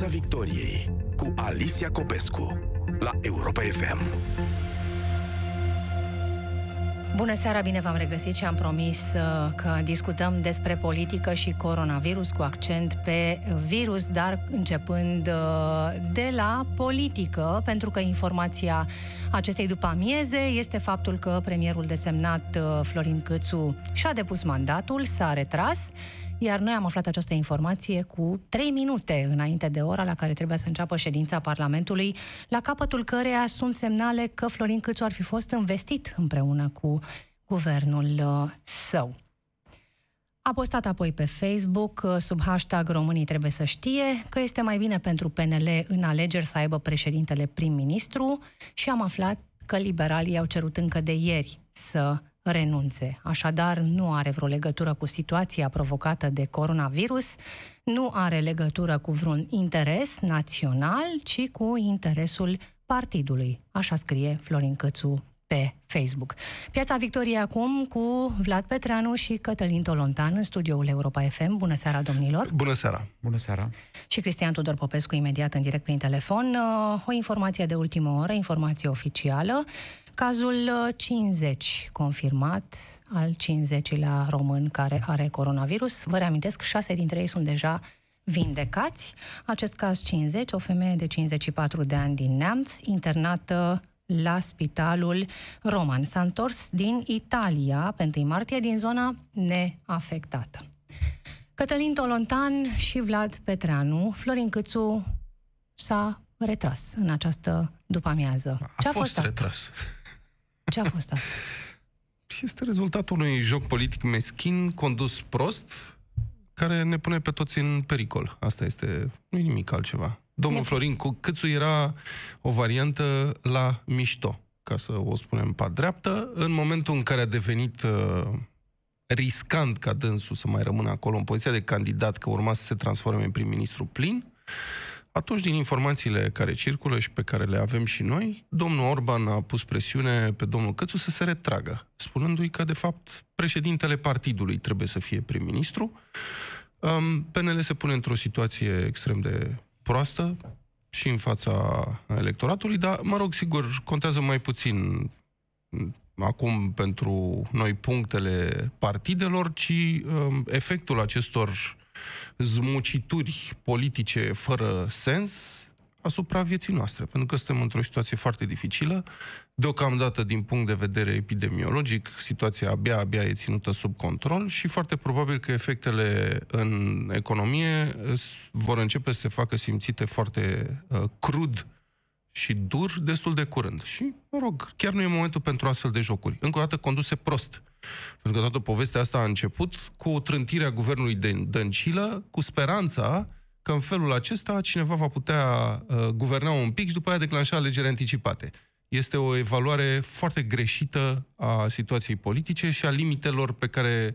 Piața Victoriei cu Alicia Copescu la Europa FM. Bună seara, bine v-am regăsit și am promis uh, că discutăm despre politică și coronavirus cu accent pe virus, dar începând uh, de la politică, pentru că informația acestei după amieze este faptul că premierul desemnat uh, Florin Câțu și-a depus mandatul, s-a retras iar noi am aflat această informație cu trei minute înainte de ora la care trebuia să înceapă ședința Parlamentului, la capătul căreia sunt semnale că Florin Câțu ar fi fost investit împreună cu guvernul uh, său. A postat apoi pe Facebook, uh, sub hashtag Românii trebuie să știe, că este mai bine pentru PNL în alegeri să aibă președintele prim-ministru și am aflat că liberalii au cerut încă de ieri să renunțe. Așadar, nu are vreo legătură cu situația provocată de coronavirus, nu are legătură cu vreun interes național, ci cu interesul partidului. Așa scrie Florin Cățu pe Facebook. Piața Victoriei acum cu Vlad Petreanu și Cătălin Tolontan în studioul Europa FM. Bună seara, domnilor! Bună seara! Bună seara! Și Cristian Tudor Popescu imediat în direct prin telefon. Uh, o informație de ultimă oră, informație oficială. Cazul 50 uh, confirmat, al 50-lea român care are coronavirus. Vă reamintesc, șase dintre ei sunt deja vindecați. Acest caz 50, o femeie de 54 de ani din Neamț, internată la spitalul Roman. S-a întors din Italia pe 1 martie din zona neafectată. Cătălin Tolontan și Vlad Petreanu, Florin Câțu s-a retras în această după-amiază. Ce a, a fost, fost retras. Ce a fost asta? Este rezultatul unui joc politic meschin, condus prost, care ne pune pe toți în pericol. Asta este, nu e nimic altceva. Domnul Florin Câțu era o variantă la mișto, ca să o spunem pe dreaptă, în momentul în care a devenit uh, riscant ca dânsul să mai rămână acolo în poziția de candidat, că urma să se transforme în prim-ministru plin, atunci, din informațiile care circulă și pe care le avem și noi, domnul Orban a pus presiune pe domnul Cățu să se retragă, spunându-i că, de fapt, președintele partidului trebuie să fie prim-ministru. Um, PNL se pune într-o situație extrem de proastă și în fața electoratului, dar, mă rog, sigur, contează mai puțin acum pentru noi punctele partidelor, ci um, efectul acestor zmucituri politice fără sens asupra vieții noastre, pentru că suntem într-o situație foarte dificilă. Deocamdată, din punct de vedere epidemiologic, situația abia-abia e ținută sub control și foarte probabil că efectele în economie vor începe să se facă simțite foarte uh, crud și dur destul de curând. Și, mă rog, chiar nu e momentul pentru astfel de jocuri. Încă o dată conduse prost. Pentru că toată povestea asta a început cu trântirea guvernului de Dăncilă, cu speranța că în felul acesta cineva va putea uh, guverna un pic și după aia declanșa alegeri anticipate. Este o evaluare foarte greșită a situației politice și a limitelor pe care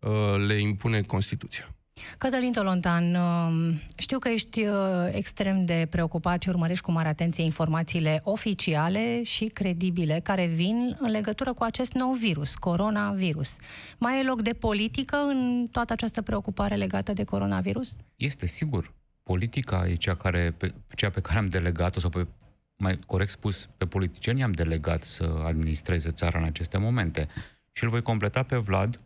uh, le impune Constituția. Cătălin Tolontan, um, știu că ești uh, extrem de preocupat și urmărești cu mare atenție informațiile oficiale și credibile care vin în legătură cu acest nou virus, coronavirus. Mai e loc de politică în toată această preocupare legată de coronavirus? Este, sigur. Politica e cea, care, pe, cea pe care am delegat-o, sau pe, mai corect spus, pe politicieni am delegat să administreze țara în aceste momente. Și îl voi completa pe Vlad.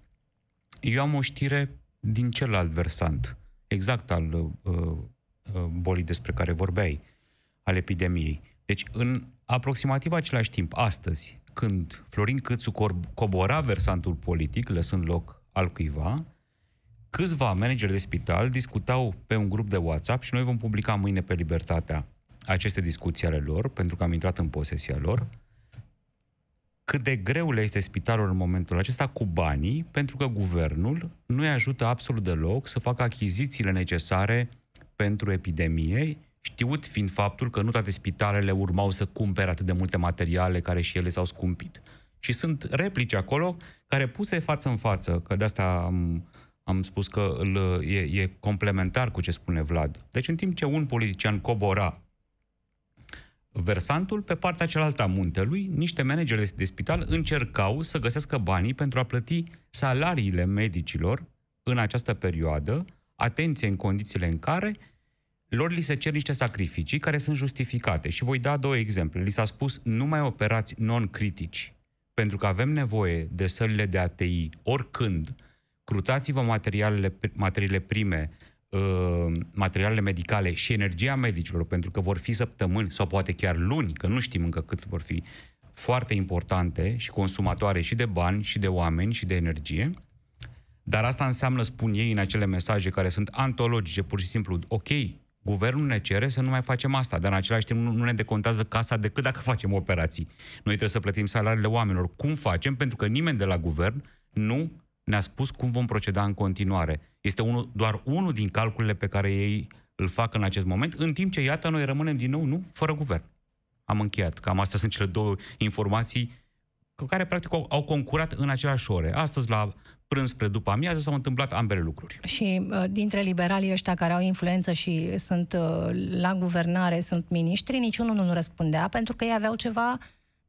Eu am o știre din celălalt versant, exact al uh, uh, bolii despre care vorbeai, al epidemiei. Deci, în aproximativ același timp, astăzi, când Florin Câțu cobora versantul politic, lăsând loc al cuiva, câțiva manageri de spital discutau pe un grup de WhatsApp și noi vom publica mâine pe Libertatea aceste discuții ale lor, pentru că am intrat în posesia lor, cât de greu le este spitalul în momentul acesta cu banii, pentru că guvernul nu îi ajută absolut deloc să facă achizițiile necesare pentru epidemie, știut fiind faptul că nu toate spitalele urmau să cumpere atât de multe materiale care și ele s-au scumpit. Și sunt replici acolo care puse față în față, că de asta am, am spus că îl, e, e complementar cu ce spune Vlad. Deci în timp ce un politician cobora versantul, pe partea cealaltă a muntelui, niște manageri de, de spital încercau să găsească banii pentru a plăti salariile medicilor în această perioadă, atenție în condițiile în care lor li se cer niște sacrificii care sunt justificate. Și voi da două exemple. Li s-a spus, nu mai operați non-critici, pentru că avem nevoie de sălile de ATI oricând, cruțați-vă materialele, materiile prime, uh, materialele medicale și energia medicilor, pentru că vor fi săptămâni sau poate chiar luni, că nu știm încă cât vor fi, foarte importante și consumatoare și de bani, și de oameni, și de energie. Dar asta înseamnă, spun ei în acele mesaje care sunt antologice, pur și simplu, ok, Guvernul ne cere să nu mai facem asta, dar în același timp nu, nu ne decontează casa decât dacă facem operații. Noi trebuie să plătim salariile oamenilor. Cum facem? Pentru că nimeni de la guvern nu ne-a spus cum vom proceda în continuare. Este unul, doar unul din calculele pe care ei îl fac în acest moment, în timp ce, iată, noi rămânem din nou, nu, fără guvern. Am încheiat. Cam astea sunt cele două informații care, practic, au, au concurat în aceleași ore. Astăzi, la prânz spre după amiază s-au întâmplat ambele lucruri. Și uh, dintre liberalii ăștia care au influență și sunt uh, la guvernare, sunt miniștri, niciunul nu răspundea pentru că ei aveau ceva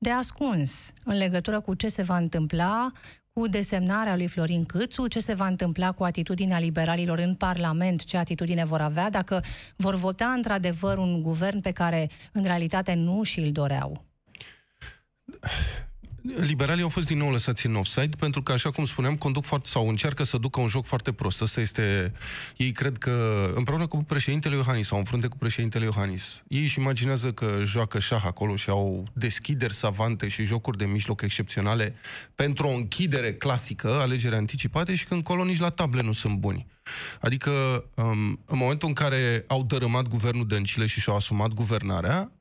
de ascuns în legătură cu ce se va întâmpla cu desemnarea lui Florin Câțu, ce se va întâmpla cu atitudinea liberalilor în Parlament, ce atitudine vor avea, dacă vor vota într-adevăr un guvern pe care în realitate nu și-l doreau. Liberalii au fost din nou lăsați în offside pentru că, așa cum spuneam, conduc foarte, sau încearcă să ducă un joc foarte prost. Asta este... Ei cred că, împreună cu președintele Iohannis, sau în frunte cu președintele Iohannis, ei își imaginează că joacă șah acolo și au deschideri savante și jocuri de mijloc excepționale pentru o închidere clasică, alegeri anticipate și că încolo nici la table nu sunt buni. Adică, um, în momentul în care au dărâmat guvernul Dăncile și și-au asumat guvernarea,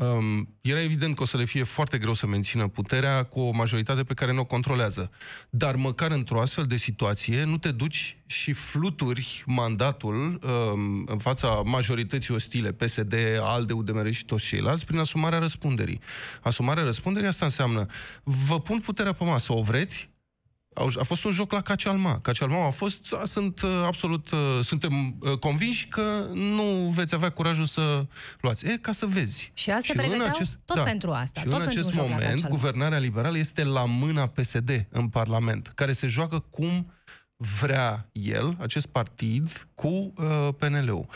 um, era evident că o să le fie foarte greu să mențină puterea cu o majoritate pe care nu o controlează. Dar măcar într-o astfel de situație nu te duci și fluturi mandatul um, în fața majorității ostile, PSD, ALDE, UDMR și toți ceilalți, prin asumarea răspunderii. Asumarea răspunderii asta înseamnă vă pun puterea pe masă, o vreți? A fost un joc la Cacealma. Cacealma a fost, a, sunt uh, absolut, uh, suntem uh, convinși că nu veți avea curajul să luați. E, ca să vezi. Și asta și în acest, tot da, pentru asta. Și tot în acest moment, guvernarea liberală este la mâna PSD în Parlament, care se joacă cum vrea el, acest partid, cu uh, PNL-ul.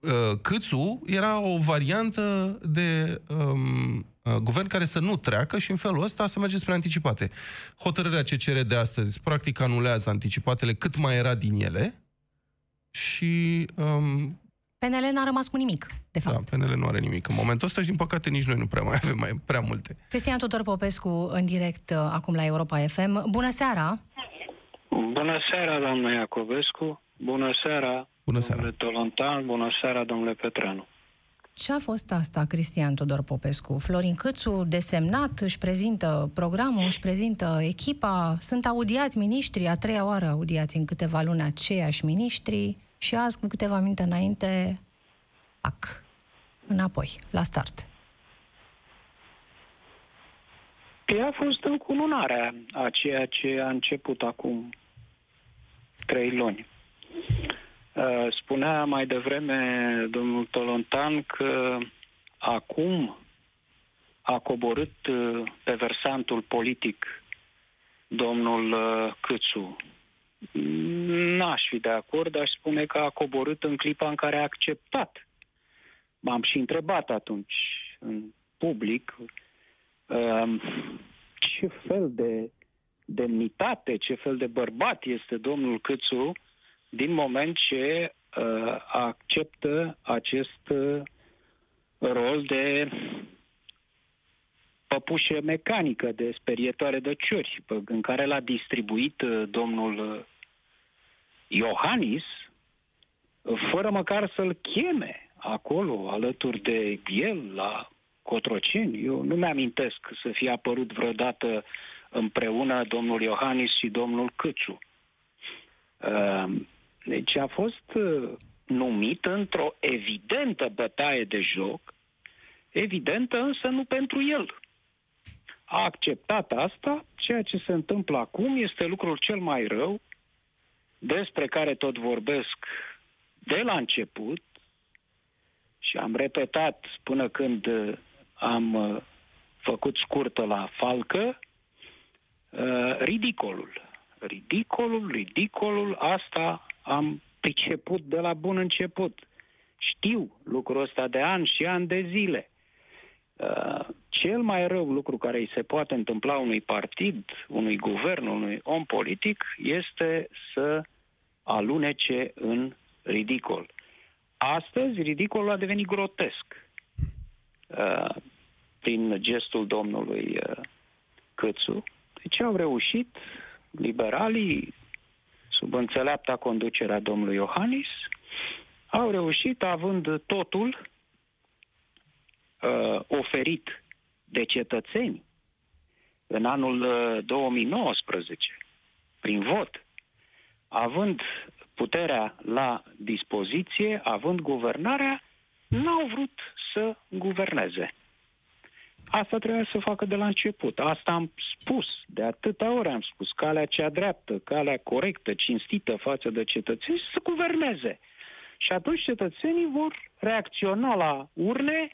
Uh, Câțu era o variantă de um, uh, guvern care să nu treacă și în felul ăsta să merge spre anticipate. Hotărârea CCR de astăzi practic anulează anticipatele cât mai era din ele și... Um, PNL n-a rămas cu nimic, de fapt. Da, PNL nu are nimic. În momentul ăsta și, din păcate, nici noi nu prea mai avem mai prea multe. Cristian Tudor Popescu, în direct, uh, acum la Europa FM. Bună seara! Bună seara, doamna Iacovescu! Bună seara, Bună seara. domnule Tolontan, bună seara, domnule Petreanu. Ce a fost asta, Cristian Tudor Popescu? Florin Câțu, desemnat, își prezintă programul, își prezintă echipa, sunt audiați miniștri, a treia oară audiați în câteva luni aceiași miniștri și azi, cu câteva minute înainte, pac, înapoi, la start. Păi a fost încununarea a ceea ce a început acum trei luni. Uh, spunea mai devreme domnul Tolontan că acum a coborât uh, pe versantul politic domnul uh, Câțu. N-aș fi de acord, aș spune că a coborât în clipa în care a acceptat. M-am și întrebat atunci în public ce fel de demnitate, ce fel de bărbat este domnul Câțu din moment ce uh, acceptă acest uh, rol de păpușă mecanică, de sperietoare de ciori, în care l-a distribuit uh, domnul uh, Iohannis, fără măcar să-l cheme acolo, alături de el, la Cotroceni. Eu nu mi-amintesc să fie apărut vreodată împreună domnul Iohannis și domnul Câțu. Uh, deci a fost uh, numit într-o evidentă bătaie de joc, evidentă însă nu pentru el. A acceptat asta, ceea ce se întâmplă acum este lucrul cel mai rău, despre care tot vorbesc de la început și am repetat până când uh, am uh, făcut scurtă la falcă, ridicolul. Ridicolul, ridicolul, asta am priceput de la bun început. Știu lucrul ăsta de ani și ani de zile. Uh, cel mai rău lucru care îi se poate întâmpla unui partid, unui guvern, unui om politic, este să alunece în ridicol. Astăzi, ridicolul a devenit grotesc uh, prin gestul domnului uh, Câțu. Deci au reușit liberalii, sub înțeleapta conducerea domnului Iohannis, au reușit, având totul uh, oferit de cetățeni în anul uh, 2019, prin vot, având puterea la dispoziție, având guvernarea, n-au vrut să guverneze. Asta trebuia să facă de la început. Asta am spus, de atâta ori am spus, calea cea dreaptă, calea corectă, cinstită față de cetățeni, să guverneze. Și atunci cetățenii vor reacționa la urne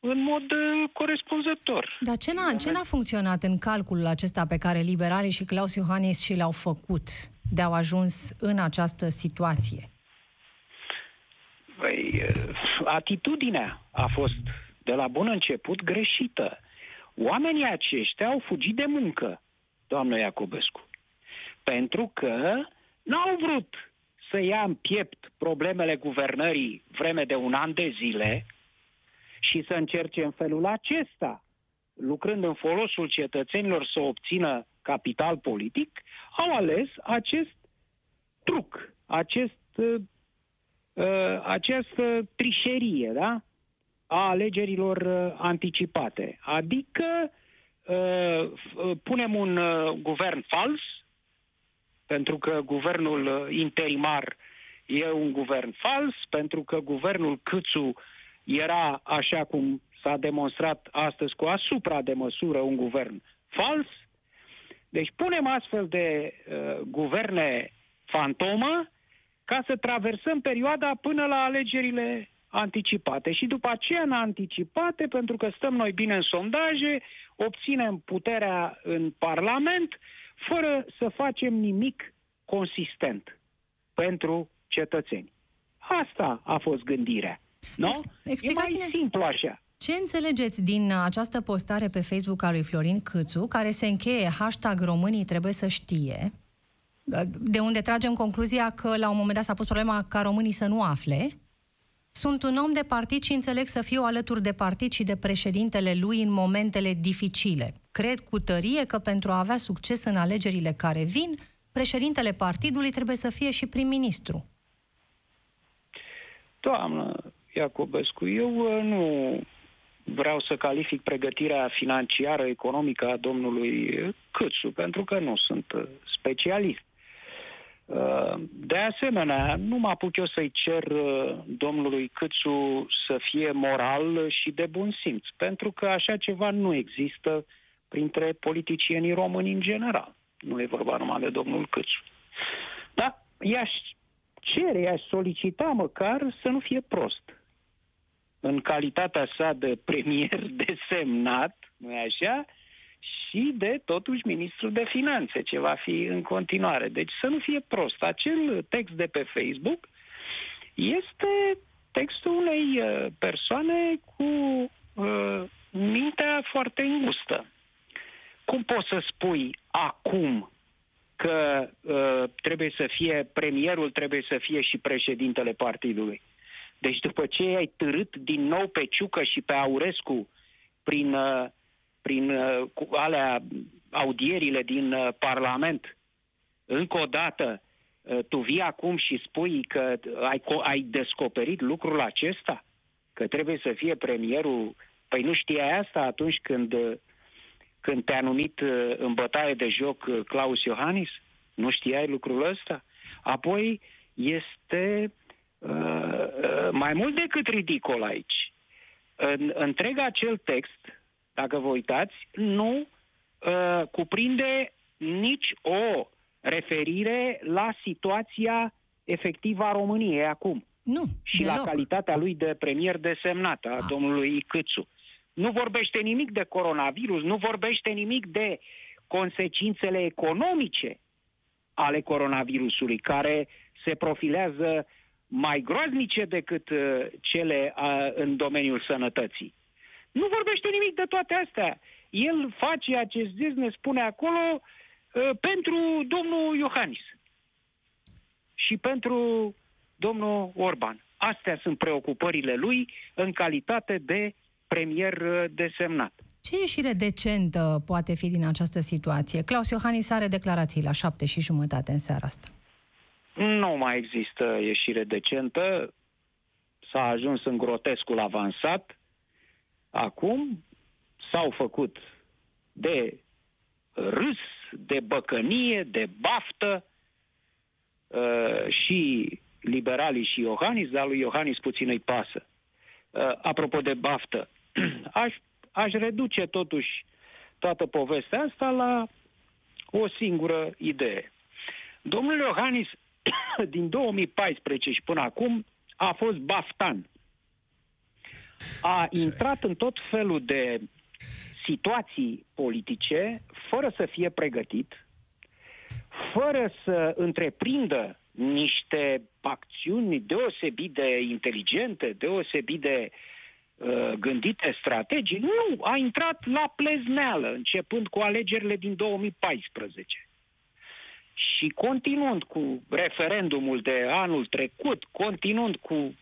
în mod uh, corespunzător. Dar ce n-a, ce n-a funcționat în calculul acesta pe care liberalii și Claus Iohannis și l-au făcut de au ajuns în această situație? Păi, uh, atitudinea a fost de la bun început greșită. Oamenii aceștia au fugit de muncă, doamnă Iacobescu, pentru că n-au vrut să ia în piept problemele guvernării vreme de un an de zile și să încerce în felul acesta, lucrând în folosul cetățenilor să obțină capital politic, au ales acest truc, acest, uh, uh, această trișerie, da? A alegerilor uh, anticipate. Adică uh, punem un uh, guvern fals, pentru că guvernul uh, interimar e un guvern fals, pentru că guvernul Câțu era, așa cum s-a demonstrat astăzi cu asupra de măsură, un guvern fals. Deci punem astfel de uh, guverne fantomă ca să traversăm perioada până la alegerile anticipate. Și după aceea, în anticipate, pentru că stăm noi bine în sondaje, obținem puterea în Parlament, fără să facem nimic consistent pentru cetățeni. Asta a fost gândirea. Nu? E mai simplu așa. Ce înțelegeți din această postare pe Facebook a lui Florin Câțu, care se încheie hashtag românii trebuie să știe, de unde tragem concluzia că la un moment dat s-a pus problema ca românii să nu afle, sunt un om de partid și înțeleg să fiu alături de partid și de președintele lui în momentele dificile. Cred cu tărie că pentru a avea succes în alegerile care vin, președintele partidului trebuie să fie și prim-ministru. Doamnă Iacobescu, eu uh, nu vreau să calific pregătirea financiară, economică a domnului Câțu, pentru că nu sunt uh, specialist. Uh, de asemenea, nu mă apuc eu să-i cer domnului Câțu să fie moral și de bun simț, pentru că așa ceva nu există printre politicienii români în general. Nu e vorba numai de domnul Câțu. Da, i-aș cere, i-aș solicita măcar să nu fie prost. În calitatea sa de premier desemnat, nu e așa, și de, totuși, ministrul de finanțe, ce va fi în continuare. Deci să nu fie prost. Acel text de pe Facebook este textul unei uh, persoane cu uh, mintea foarte îngustă. Cum poți să spui acum că uh, trebuie să fie premierul, trebuie să fie și președintele partidului? Deci după ce ai târât din nou pe Ciucă și pe Aurescu prin, uh, prin uh, alea audierile din uh, Parlament, încă o dată, uh, tu vii acum și spui că ai, ai descoperit lucrul acesta? Că trebuie să fie premierul? Păi nu știai asta atunci când uh, când te-a numit uh, în bătaie de joc uh, Claus Iohannis? Nu știai lucrul ăsta? Apoi este uh, uh, mai mult decât ridicol aici. În, întreg acel text, dacă vă uitați, nu uh, cuprinde nici o referire la situația efectivă a României acum. Nu, Și deloc. la calitatea lui de premier desemnat, a Ah. domnului Câțu. Nu vorbește nimic de coronavirus, nu vorbește nimic de consecințele economice ale coronavirusului, care se profilează mai groaznice decât uh, cele uh, în domeniul sănătății. Nu vorbește nimic de toate astea. El face acest zis, ne spune acolo, uh, pentru domnul Iohannis și pentru domnul Orban. Astea sunt preocupările lui în calitate de premier uh, desemnat. Ce ieșire decentă poate fi din această situație? Claus Iohannis are declarații la șapte și jumătate în seara asta. Nu mai există ieșire decentă. S-a ajuns în grotescul avansat. Acum s-au făcut de râs, de băcănie, de baftă uh, și liberalii și Iohannis, dar lui Iohannis puțin îi pasă. Uh, apropo de baftă, aș, aș reduce totuși toată povestea asta la o singură idee. Domnul Iohannis, din 2014 și până acum, a fost baftan. A intrat în tot felul de situații politice fără să fie pregătit, fără să întreprindă niște acțiuni deosebit de inteligente, deosebit de uh, gândite strategii. Nu, a intrat la plezneală, începând cu alegerile din 2014. Și continuând cu referendumul de anul trecut, continuând cu uh,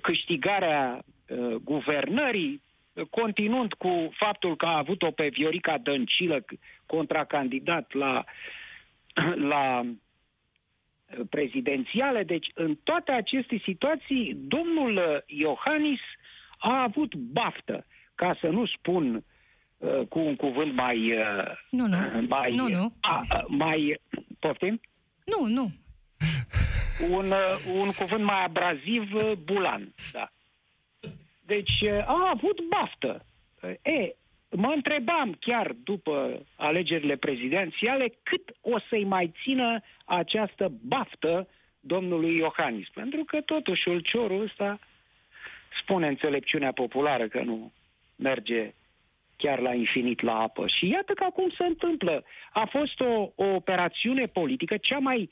câștigarea uh, guvernării, continuând cu faptul că a avut-o pe Viorica Dăncilă contracandidat la, la prezidențiale. Deci, în toate aceste situații, domnul Iohannis a avut baftă, ca să nu spun uh, cu un cuvânt mai... Uh, nu, nu. Mai, nu, nu. A, mai... Poftim? Nu, nu. Un, uh, un cuvânt mai abraziv, uh, bulan, da. Deci uh, a avut baftă. E, mă întrebam chiar după alegerile prezidențiale cât o să-i mai țină această baftă domnului Iohannis. Pentru că totuși ulciorul ăsta spune înțelepciunea populară că nu merge chiar la infinit la apă. Și iată că acum se întâmplă. A fost o, o operațiune politică, cea mai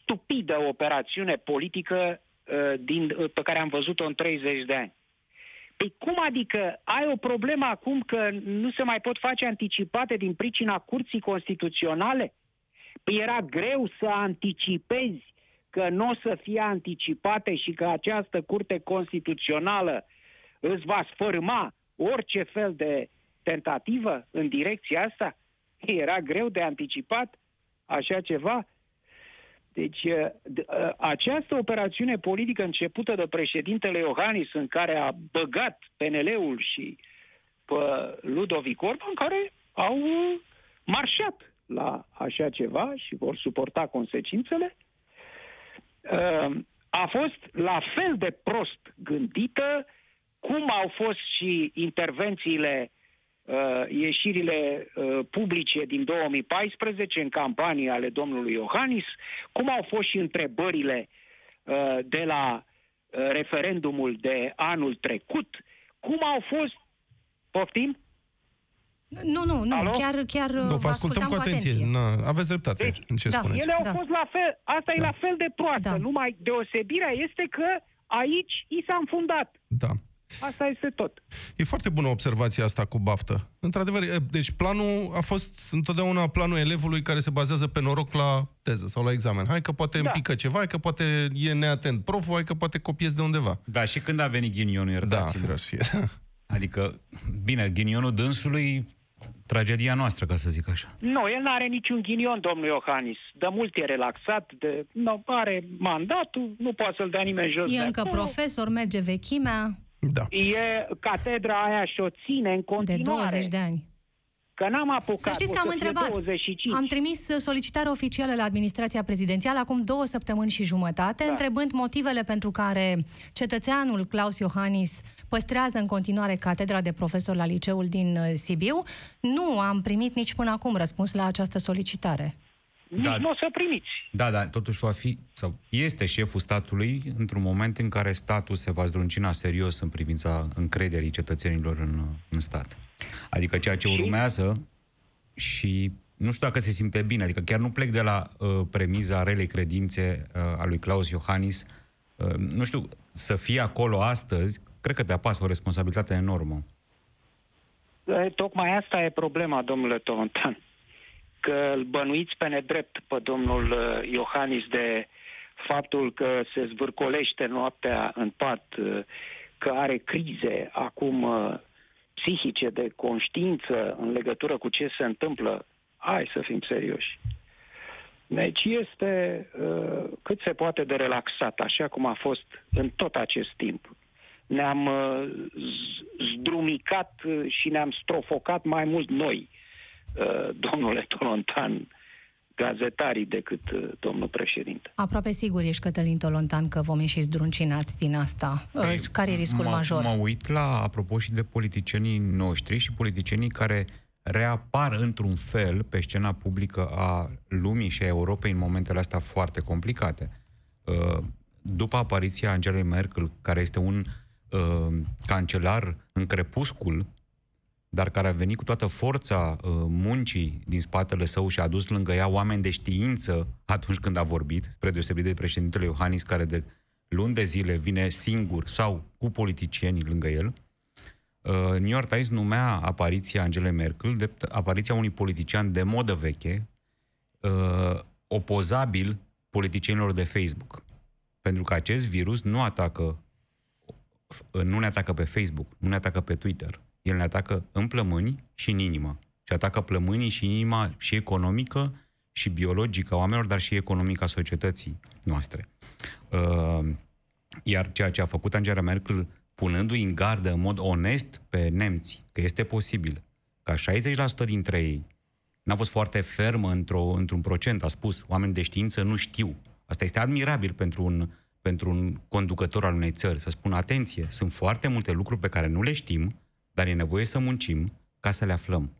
stupidă operațiune politică uh, din, uh, pe care am văzut-o în 30 de ani. Păi cum adică ai o problemă acum că nu se mai pot face anticipate din pricina curții constituționale? Păi era greu să anticipezi că nu o să fie anticipate și că această curte constituțională îți va sfârma orice fel de tentativă în direcția asta? Era greu de anticipat așa ceva? Deci, uh, uh, această operațiune politică începută de președintele Iohannis, în care a băgat PNL-ul și pe Ludovic Orban, care au marșat la așa ceva și vor suporta consecințele, uh, a fost la fel de prost gândită cum au fost și intervențiile uh, ieșirile uh, publice din 2014 în campanii ale domnului Iohannis, cum au fost și întrebările uh, de la uh, referendumul de anul trecut, cum au fost, poftim? Nu, nu, nu, Alo? chiar, chiar nu, vă ascultăm cu atenție. atenție. Na, aveți dreptate deci, în ce da, spuneți. Ele au da. fost la fel, asta da. e la fel de proastă, da. numai deosebirea este că aici i s-a înfundat. Da. Asta este tot. E foarte bună observația asta cu baftă. Într-adevăr, deci planul a fost întotdeauna planul elevului care se bazează pe noroc la teză sau la examen. Hai că poate da. împică ceva, hai că poate e neatent proful, hai că poate copiezi de undeva. Da, și când a venit ghinionul, iertați-mă. Da, fie. Adică, bine, ghinionul dânsului tragedia noastră, ca să zic așa. Nu, el nu are niciun ghinion, domnul Iohannis. De mult e relaxat, de, nu, are mandatul, nu poate să-l dea nimeni jos. E încă acolo. profesor, merge vechimea. Da. E catedra aia și o ține în continuare. De 20 de ani. Că n-am apucat. Să știți că am întrebat. 25. Am trimis solicitare oficială la administrația prezidențială acum două săptămâni și jumătate, da. întrebând motivele pentru care cetățeanul Claus Iohannis păstrează în continuare catedra de profesor la liceul din uh, Sibiu. Nu am primit nici până acum răspuns la această solicitare da. nu o să primiți. Da, da, totuși va fi, sau este șeful statului într-un moment în care statul se va zdruncina serios în privința încrederii cetățenilor în, în stat. Adică ceea ce urmează și nu știu dacă se simte bine, adică chiar nu plec de la uh, premiza relei credințe uh, a lui Claus Iohannis. Uh, nu știu, să fie acolo astăzi, cred că te apasă o responsabilitate enormă. E, tocmai asta e problema, domnule Tolontan. Că îl bănuiți pe nedrept pe domnul uh, Iohannis de faptul că se zvârcolește noaptea în pat, uh, că are crize acum uh, psihice de conștiință în legătură cu ce se întâmplă. Hai să fim serioși. Deci este uh, cât se poate de relaxat, așa cum a fost în tot acest timp. Ne-am uh, zdrumicat uh, și ne-am strofocat mai mult noi, uh, domnule Tolontan, gazetarii decât uh, domnul președinte. Aproape sigur ești, Cătălin Tolontan, că vom ieși zdruncinați din asta. Uh, Păi, Care e riscul mă, major? Mă uit la, apropo și de politicienii noștri și politicienii care reapar într-un fel pe scena publică a lumii și a Europei în momentele astea foarte complicate. Uh, După apariția Angelei Merkel, care este un uh, cancelar în crepuscul, dar care a venit cu toată forța uh, muncii din spatele său și a adus lângă ea oameni de știință atunci când a vorbit, spre deosebire de președintele Iohannis, care de luni de zile vine singur sau cu politicieni lângă el. Uh, New York Times numea apariția Angelei Merkel de apariția unui politician de modă veche, uh, opozabil politicienilor de Facebook. Pentru că acest virus nu atacă nu ne atacă pe Facebook, nu ne atacă pe Twitter. El ne atacă în plămâni și în inimă. Și atacă plămânii și inima și economică și biologică a oamenilor, dar și economică a societății noastre. Uh, iar ceea ce a făcut Angela Merkel, punându-i în gardă în mod onest pe nemți, că este posibil ca 60% dintre ei n-a fost foarte fermă într-o, într-un procent, a spus, oameni de știință nu știu. Asta este admirabil pentru un, pentru un conducător al unei țări, să spună, atenție, sunt foarte multe lucruri pe care nu le știm, dar e nevoie să muncim ca să le aflăm.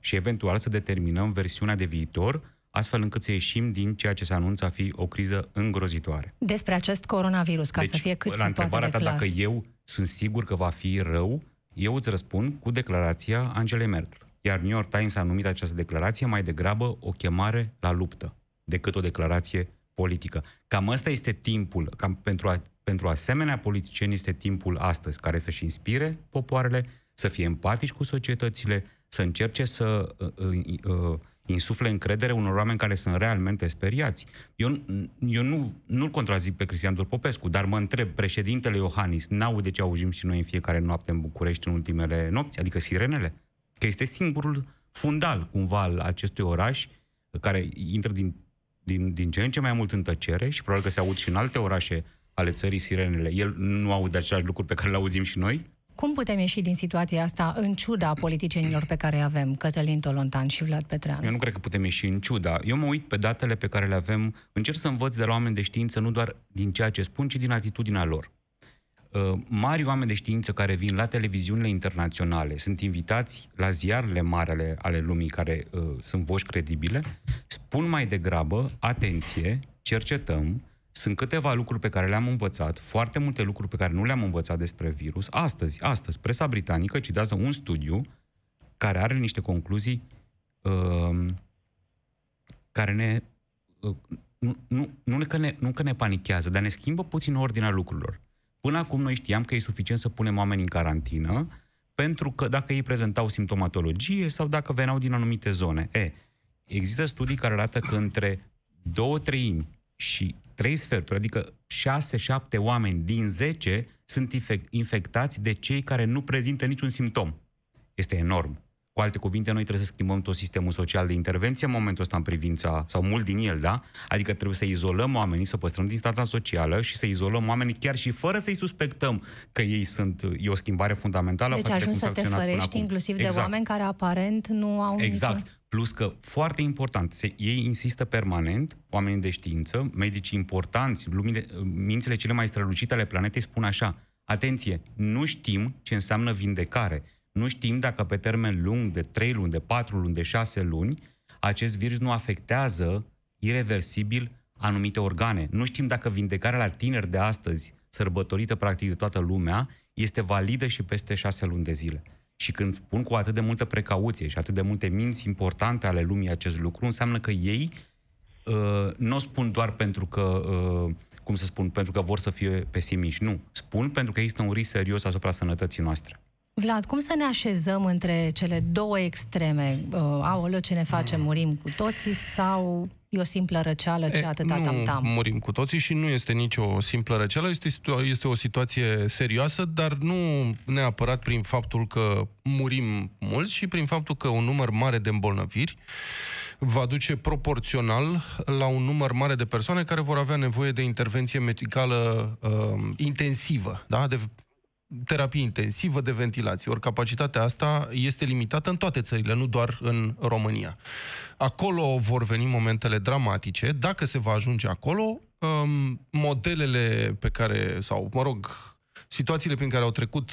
Și eventual să determinăm versiunea de viitor, astfel încât să ieșim din ceea ce se anunță a fi o criză îngrozitoare. Despre acest coronavirus, ca să fie cât la se poate întrebarea de ta clar. dacă eu sunt sigur că va fi rău, eu îți răspund cu declarația Angelei Merkel. Iar New York Times a numit această declarație mai degrabă o chemare la luptă decât o declarație politică. Cam ăsta este timpul, cam pentru, a, pentru asemenea politicieni este timpul astăzi, care să-și inspire popoarele, să fie empatici cu societățile, să încerce să uh, uh, uh, insufle încredere unor oameni care sunt realmente speriați. Eu, eu nu, nu-l contrazic pe Cristian Popescu, dar mă întreb, președintele Iohannis n-aude ce auzim și noi în fiecare noapte în București în ultimele nopți, adică sirenele? Că este singurul fundal, cumva, al acestui oraș care intră din, din, din ce în ce mai mult în tăcere și probabil că se aud și în alte orașe ale țării sirenele. El nu aude același lucruri pe care le auzim și noi? Cum putem ieși din situația asta în ciuda politicienilor pe care îi avem, Cătălin Tolontan și Vlad Petreanu? Eu nu cred că putem ieși în ciuda. Eu mă uit pe datele pe care le avem, încerc să învăț de la oameni de știință nu doar din ceea ce spun, ci din atitudinea lor. Uh, mari oameni de știință care vin la televiziunile internaționale, sunt invitați la ziarele mari ale, ale lumii care uh, sunt voci credibile, spun mai degrabă, atenție, cercetăm, sunt câteva lucruri pe care le-am învățat, foarte multe lucruri pe care nu le-am învățat despre virus. Astăzi, astăzi, presa britanică citează un studiu care are niște concluzii uh, care ne... Uh, nu, nu, nu, că ne, nu că ne panichează, dar ne schimbă puțin ordinea lucrurilor. Până acum noi știam că e suficient să punem oameni în carantină pentru că dacă ei prezentau simptomatologie sau dacă veneau din anumite zone. E, există studii care arată că între două treimi și trei sferturi, adică 6-7 oameni din 10 sunt infec- infectați de cei care nu prezintă niciun simptom. Este enorm. Cu alte cuvinte, noi trebuie să schimbăm tot sistemul social de intervenție în momentul ăsta în privința, sau mult din el, da? Adică trebuie să izolăm oamenii, să păstrăm distanța socială și să izolăm oamenii chiar și fără să-i suspectăm că ei sunt, e o schimbare fundamentală Deci față de ajungi cum să s-a te acționat până fărești acum. inclusiv de Exact. oameni care aparent nu au Exact. niciun... Plus că, foarte important, se, ei insistă permanent, oamenii de știință, medicii importanți, lumile, mințile cele mai strălucite ale planetei spun așa, atenție, nu știm ce înseamnă vindecare. Nu știm dacă pe termen lung, de 3 luni, de 4 luni, de 6 luni, acest virus nu afectează irreversibil anumite organe. Nu știm dacă vindecarea la tineri de astăzi, sărbătorită practic de toată lumea, este validă și peste 6 luni de zile. Și când spun cu atât de multă precauție și atât de multe minți importante ale lumii acest lucru, înseamnă că ei uh, nu o spun doar pentru că, uh, cum să spun, pentru că vor să fie pesimiști. Nu. Spun pentru că există un risc serios asupra sănătății noastre. Vlad, cum să ne așezăm între cele două extreme? Uh, aolă, ce ne face, murim cu toții sau e o simplă răceală, ce atâta tam-tam? Nu murim cu toții și nu este nicio simplă răceală, este, este o situație serioasă, dar nu neapărat prin faptul că murim mulți și prin faptul că un număr mare de îmbolnăviri va duce proporțional la un număr mare de persoane care vor avea nevoie de intervenție medicală uh, intensivă, da? de terapie intensivă de ventilație. Ori capacitatea asta este limitată în toate țările, nu doar în România. Acolo vor veni momentele dramatice. Dacă se va ajunge acolo, um, modelele pe care, sau, mă rog, situațiile prin care au trecut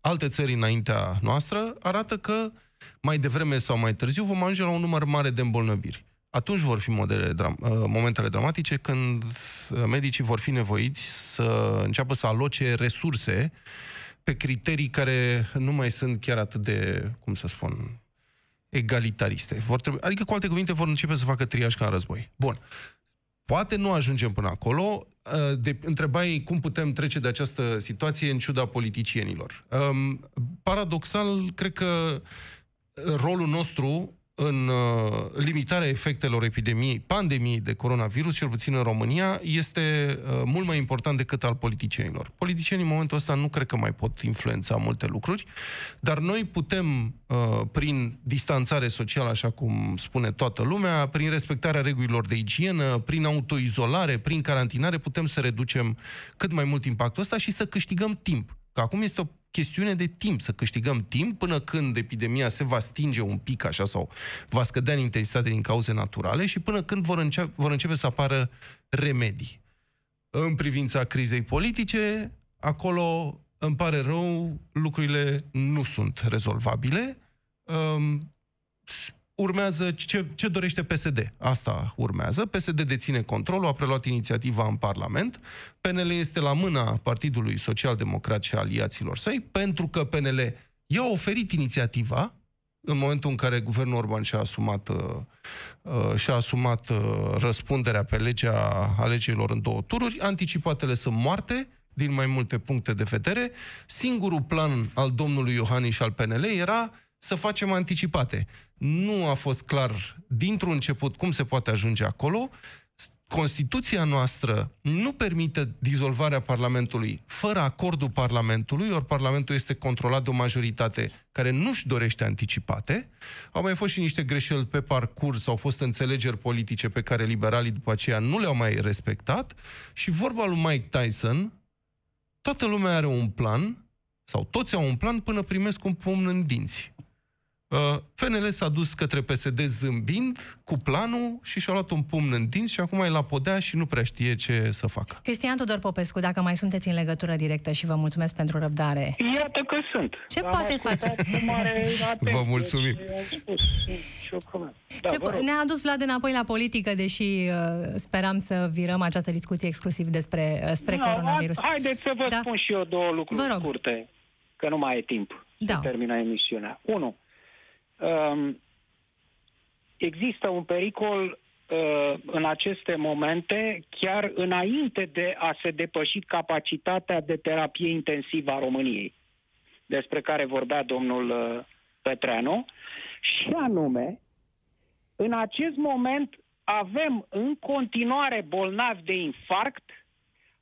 alte țări înaintea noastră arată că mai devreme sau mai târziu vom ajunge la un număr mare de îmbolnăviri. Atunci vor fi modele, dram- uh, momentele dramatice când uh, medicii vor fi nevoiți să înceapă să aloce resurse pe criterii care nu mai sunt chiar atât de, cum să spun, egalitariste. Vor trebui, adică, cu alte cuvinte, vor începe să facă triaj ca în război. Bun. Poate nu ajungem până acolo. Uh, de, întrebai cum putem trece de această situație în ciuda politicienilor. Um, paradoxal, cred că rolul nostru în uh, limitarea efectelor epidemiei, pandemiei de coronavirus, cel puțin în România, este uh, mult mai important decât al politicienilor. Politicienii în momentul ăsta nu cred că mai pot influența multe lucruri, dar noi putem, uh, prin distanțare socială, așa cum spune toată lumea, prin respectarea regulilor de igienă, prin autoizolare, prin carantinare, putem să reducem cât mai mult impactul ăsta și să câștigăm timp. Că acum este o chestiune de timp, să câștigăm timp până când epidemia se va stinge un pic așa sau va scădea în intensitate din cauze naturale și până când vor, începe, vor începe să apară remedii. În privința crizei politice, acolo îmi pare rău, lucrurile nu sunt rezolvabile. Um, urmează ce, ce dorește PSD. Asta urmează. PSD deține controlul, a preluat inițiativa în Parlament. PNL este la mâna Partidului Social Democrat și aliaților săi, pentru că PNL i-a oferit inițiativa în momentul în care guvernul Orban și-a asumat, uh, uh, și-a asumat uh, răspunderea pe legea alegerilor în două tururi, anticipatele sunt moarte, din mai multe puncte de vedere. Singurul plan al domnului Iohannis și al PNL era să facem anticipate. Nu a fost clar dintr-un început cum se poate ajunge acolo. Constituția noastră nu permite dizolvarea Parlamentului fără acordul Parlamentului, ori Parlamentul este controlat de o majoritate care nu-și dorește anticipate. Au mai fost și niște greșeli pe parcurs, au fost înțelegeri politice pe care liberalii după aceea nu le-au mai respectat și vorba lui Mike Tyson, toată lumea are un plan, sau toți au un plan până primesc un pumn în dinți. Uh, PNL s-a dus către PSD zâmbind cu planul și și-a luat un pumn în dinți și acum e la podea și nu prea știe ce să facă. Cristian Tudor Popescu, dacă mai sunteți în legătură directă și vă mulțumesc pentru răbdare. Iată că sunt. Ce Am poate face? Vă mulțumim. Da, ce po- ne-a adus Vlad înapoi la politică, deși uh, speram să virăm această discuție exclusiv despre uh, spre no, coronavirus. Haideți să vă da. spun și eu două lucruri scurte, că nu mai e timp da. să termină emisiunea. Unu, Um, există un pericol uh, în aceste momente, chiar înainte de a se depăși capacitatea de terapie intensivă a României, despre care vorbea domnul uh, Petreanu, și anume, în acest moment avem în continuare bolnavi de infarct,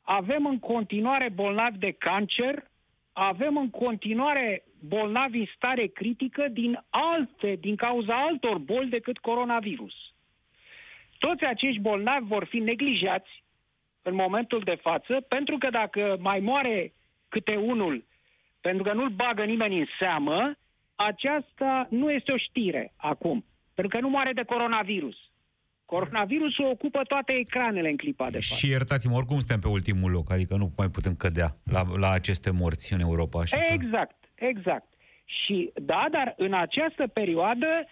avem în continuare bolnavi de cancer, avem în continuare bolnavi în stare critică din alte, din cauza altor boli decât coronavirus. Toți acești bolnavi vor fi neglijați în momentul de față, pentru că dacă mai moare câte unul, pentru că nu-l bagă nimeni în seamă, aceasta nu este o știre acum, pentru că nu moare de coronavirus. Coronavirusul ocupă toate ecranele în clipa de față. Și iertați-mă, oricum suntem pe ultimul loc, adică nu mai putem cădea la, la aceste morți în Europa. Așa exact, că... exact. Și da, dar în această perioadă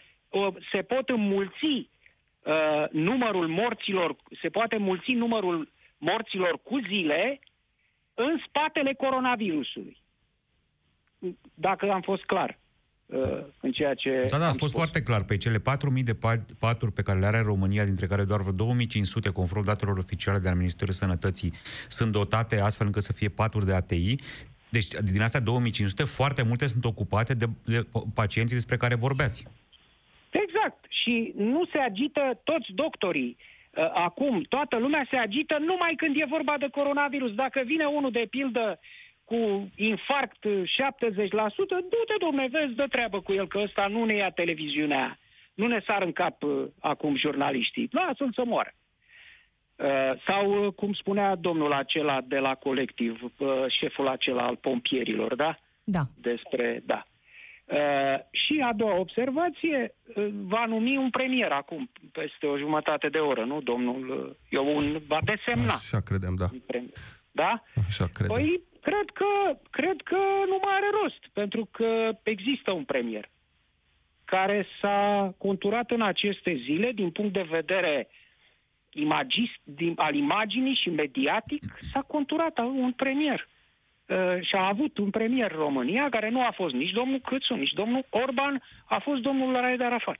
se pot înmulți uh, numărul morților, se poate înmulți numărul morților cu zile în spatele coronavirusului. Dacă am fost clar. în ceea ce Da, da, a fost spus. foarte clar. Pe cele 4.000 de paturi pe care le are România, dintre care doar vreo 2.500, conform datelor oficiale de la Ministerul Sănătății, sunt dotate astfel încât să fie paturi de ATI. Deci, din astea 2500, foarte multe sunt ocupate de, de pacienții despre care vorbeați. Exact. Și nu se agită toți doctorii. Uh, acum, toată lumea se agită numai când e vorba de coronavirus. Dacă vine unul, de pildă, cu infarct 70%, du-te, domne, vezi, dă treabă cu el, că ăsta nu ne ia televiziunea. Nu ne sar în cap uh, acum jurnaliștii. Lasă-l să moară. Uh, sau, uh, cum spunea domnul acela de la colectiv, uh, șeful acela al pompierilor, da? Da. Despre, da. Uh, și a doua observație, uh, va numi un premier acum, peste o jumătate de oră, nu? Domnul uh, Iovun va desemna. Așa credem, da. un premier. Da? Așa credem. Păi, cred că, cred că nu mai are rost, pentru că există un premier care s-a conturat în aceste zile din punct de vedere imagist, din, al imaginii și mediatic, s-a conturat un premier. Uh, și a avut un premier în România care nu a fost nici domnul Câțu, nici domnul Orban, a fost domnul Raed Arafat.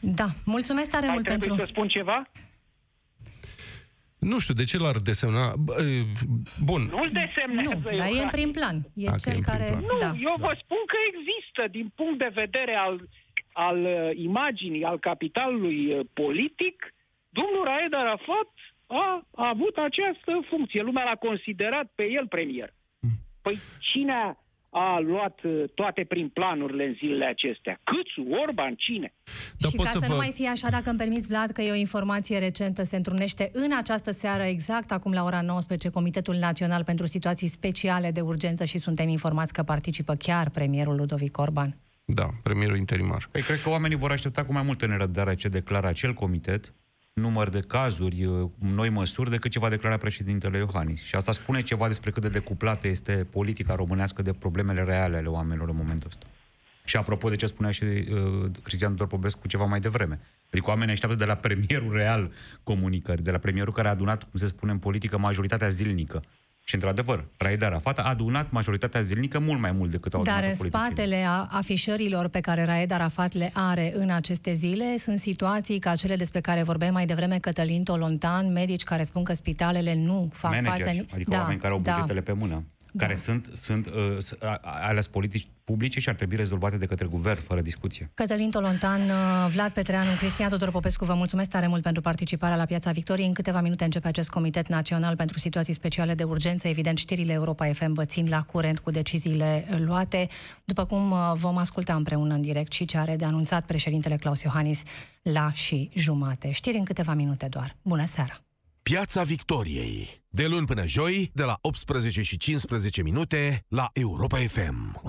Da, mulțumesc tare Mai mult trebuie pentru... să spun ceva? Nu știu, de ce l-ar desemna? Bă, e, Bun, Nu-l desemnează Nu, dar e în Iohannis. prim plan. E A, că e cel în prim care... plan. Nu, Da. eu vă spun că există din punct de vedere al, al uh, imaginii, al capitalului uh, politic, domnul Raed Arafat a, a avut această funcție. Lumea l-a considerat pe el premier. Păi cine a, a luat uh, toate prin planurile în zilele acestea? Câțu, Orban, cine? Dar și pot ca să să, vă- nu mai fie așa, dacă îmi permiți, Vlad, că e o informație recentă, se întrunește în această seară, exact acum la ora 19, Comitetul Național pentru Situații Speciale de Urgență și suntem informați că participă chiar premierul Ludovic Orban. Da, premierul interimar. Păi cred că oamenii vor aștepta cu mai multă nerăbdare ce declară acel comitet, număr de cazuri, uh, noi măsuri, decât ce va declara președintele Iohannis. Și asta spune ceva despre cât de decuplată este politica românească de problemele reale ale oamenilor în momentul ăsta. Și apropo de ce spunea și uh, Cristian Tudor Popescu ceva mai devreme. Adică oamenii așteaptă de la premierul real comunicări, de la premierul care a adunat, cum se spune în politică, majoritatea zilnică. Și într-adevăr, Raed Arafat a adunat majoritatea zilnică mult mai mult decât au Dar adunat în politicienii. spatele a- afișărilor pe care Raed Arafat le are în aceste zile sunt situații ca cele despre care vorbeam mai devreme Cătălin Tolontan, medici care spun că spitalele nu fac manageri, față... adică Da, oameni care au da. bugetele pe mână, care sunt, sunt uh, s- a- a- ales politici publice și ar trebui rezolvate de către guvern, fără discuție. Cătălin Tolontan, uh, Vlad Petreanu, Cristian Tudor Popescu, vă mulțumesc tare mult pentru participarea la Piața Victoriei. În câteva minute începe acest Comitet Național pentru Situații Speciale de Urgență. Evident, știrile Europa FM vă țin la curent cu deciziile luate, după cum uh, vom asculta împreună în direct și ce are de anunțat președintele Claus Iohannis la și jumate. Știri în câteva minute doar. Bună seara! Piața Victoriei. De luni până joi, de la 18 și 15 minute, la Europa FM.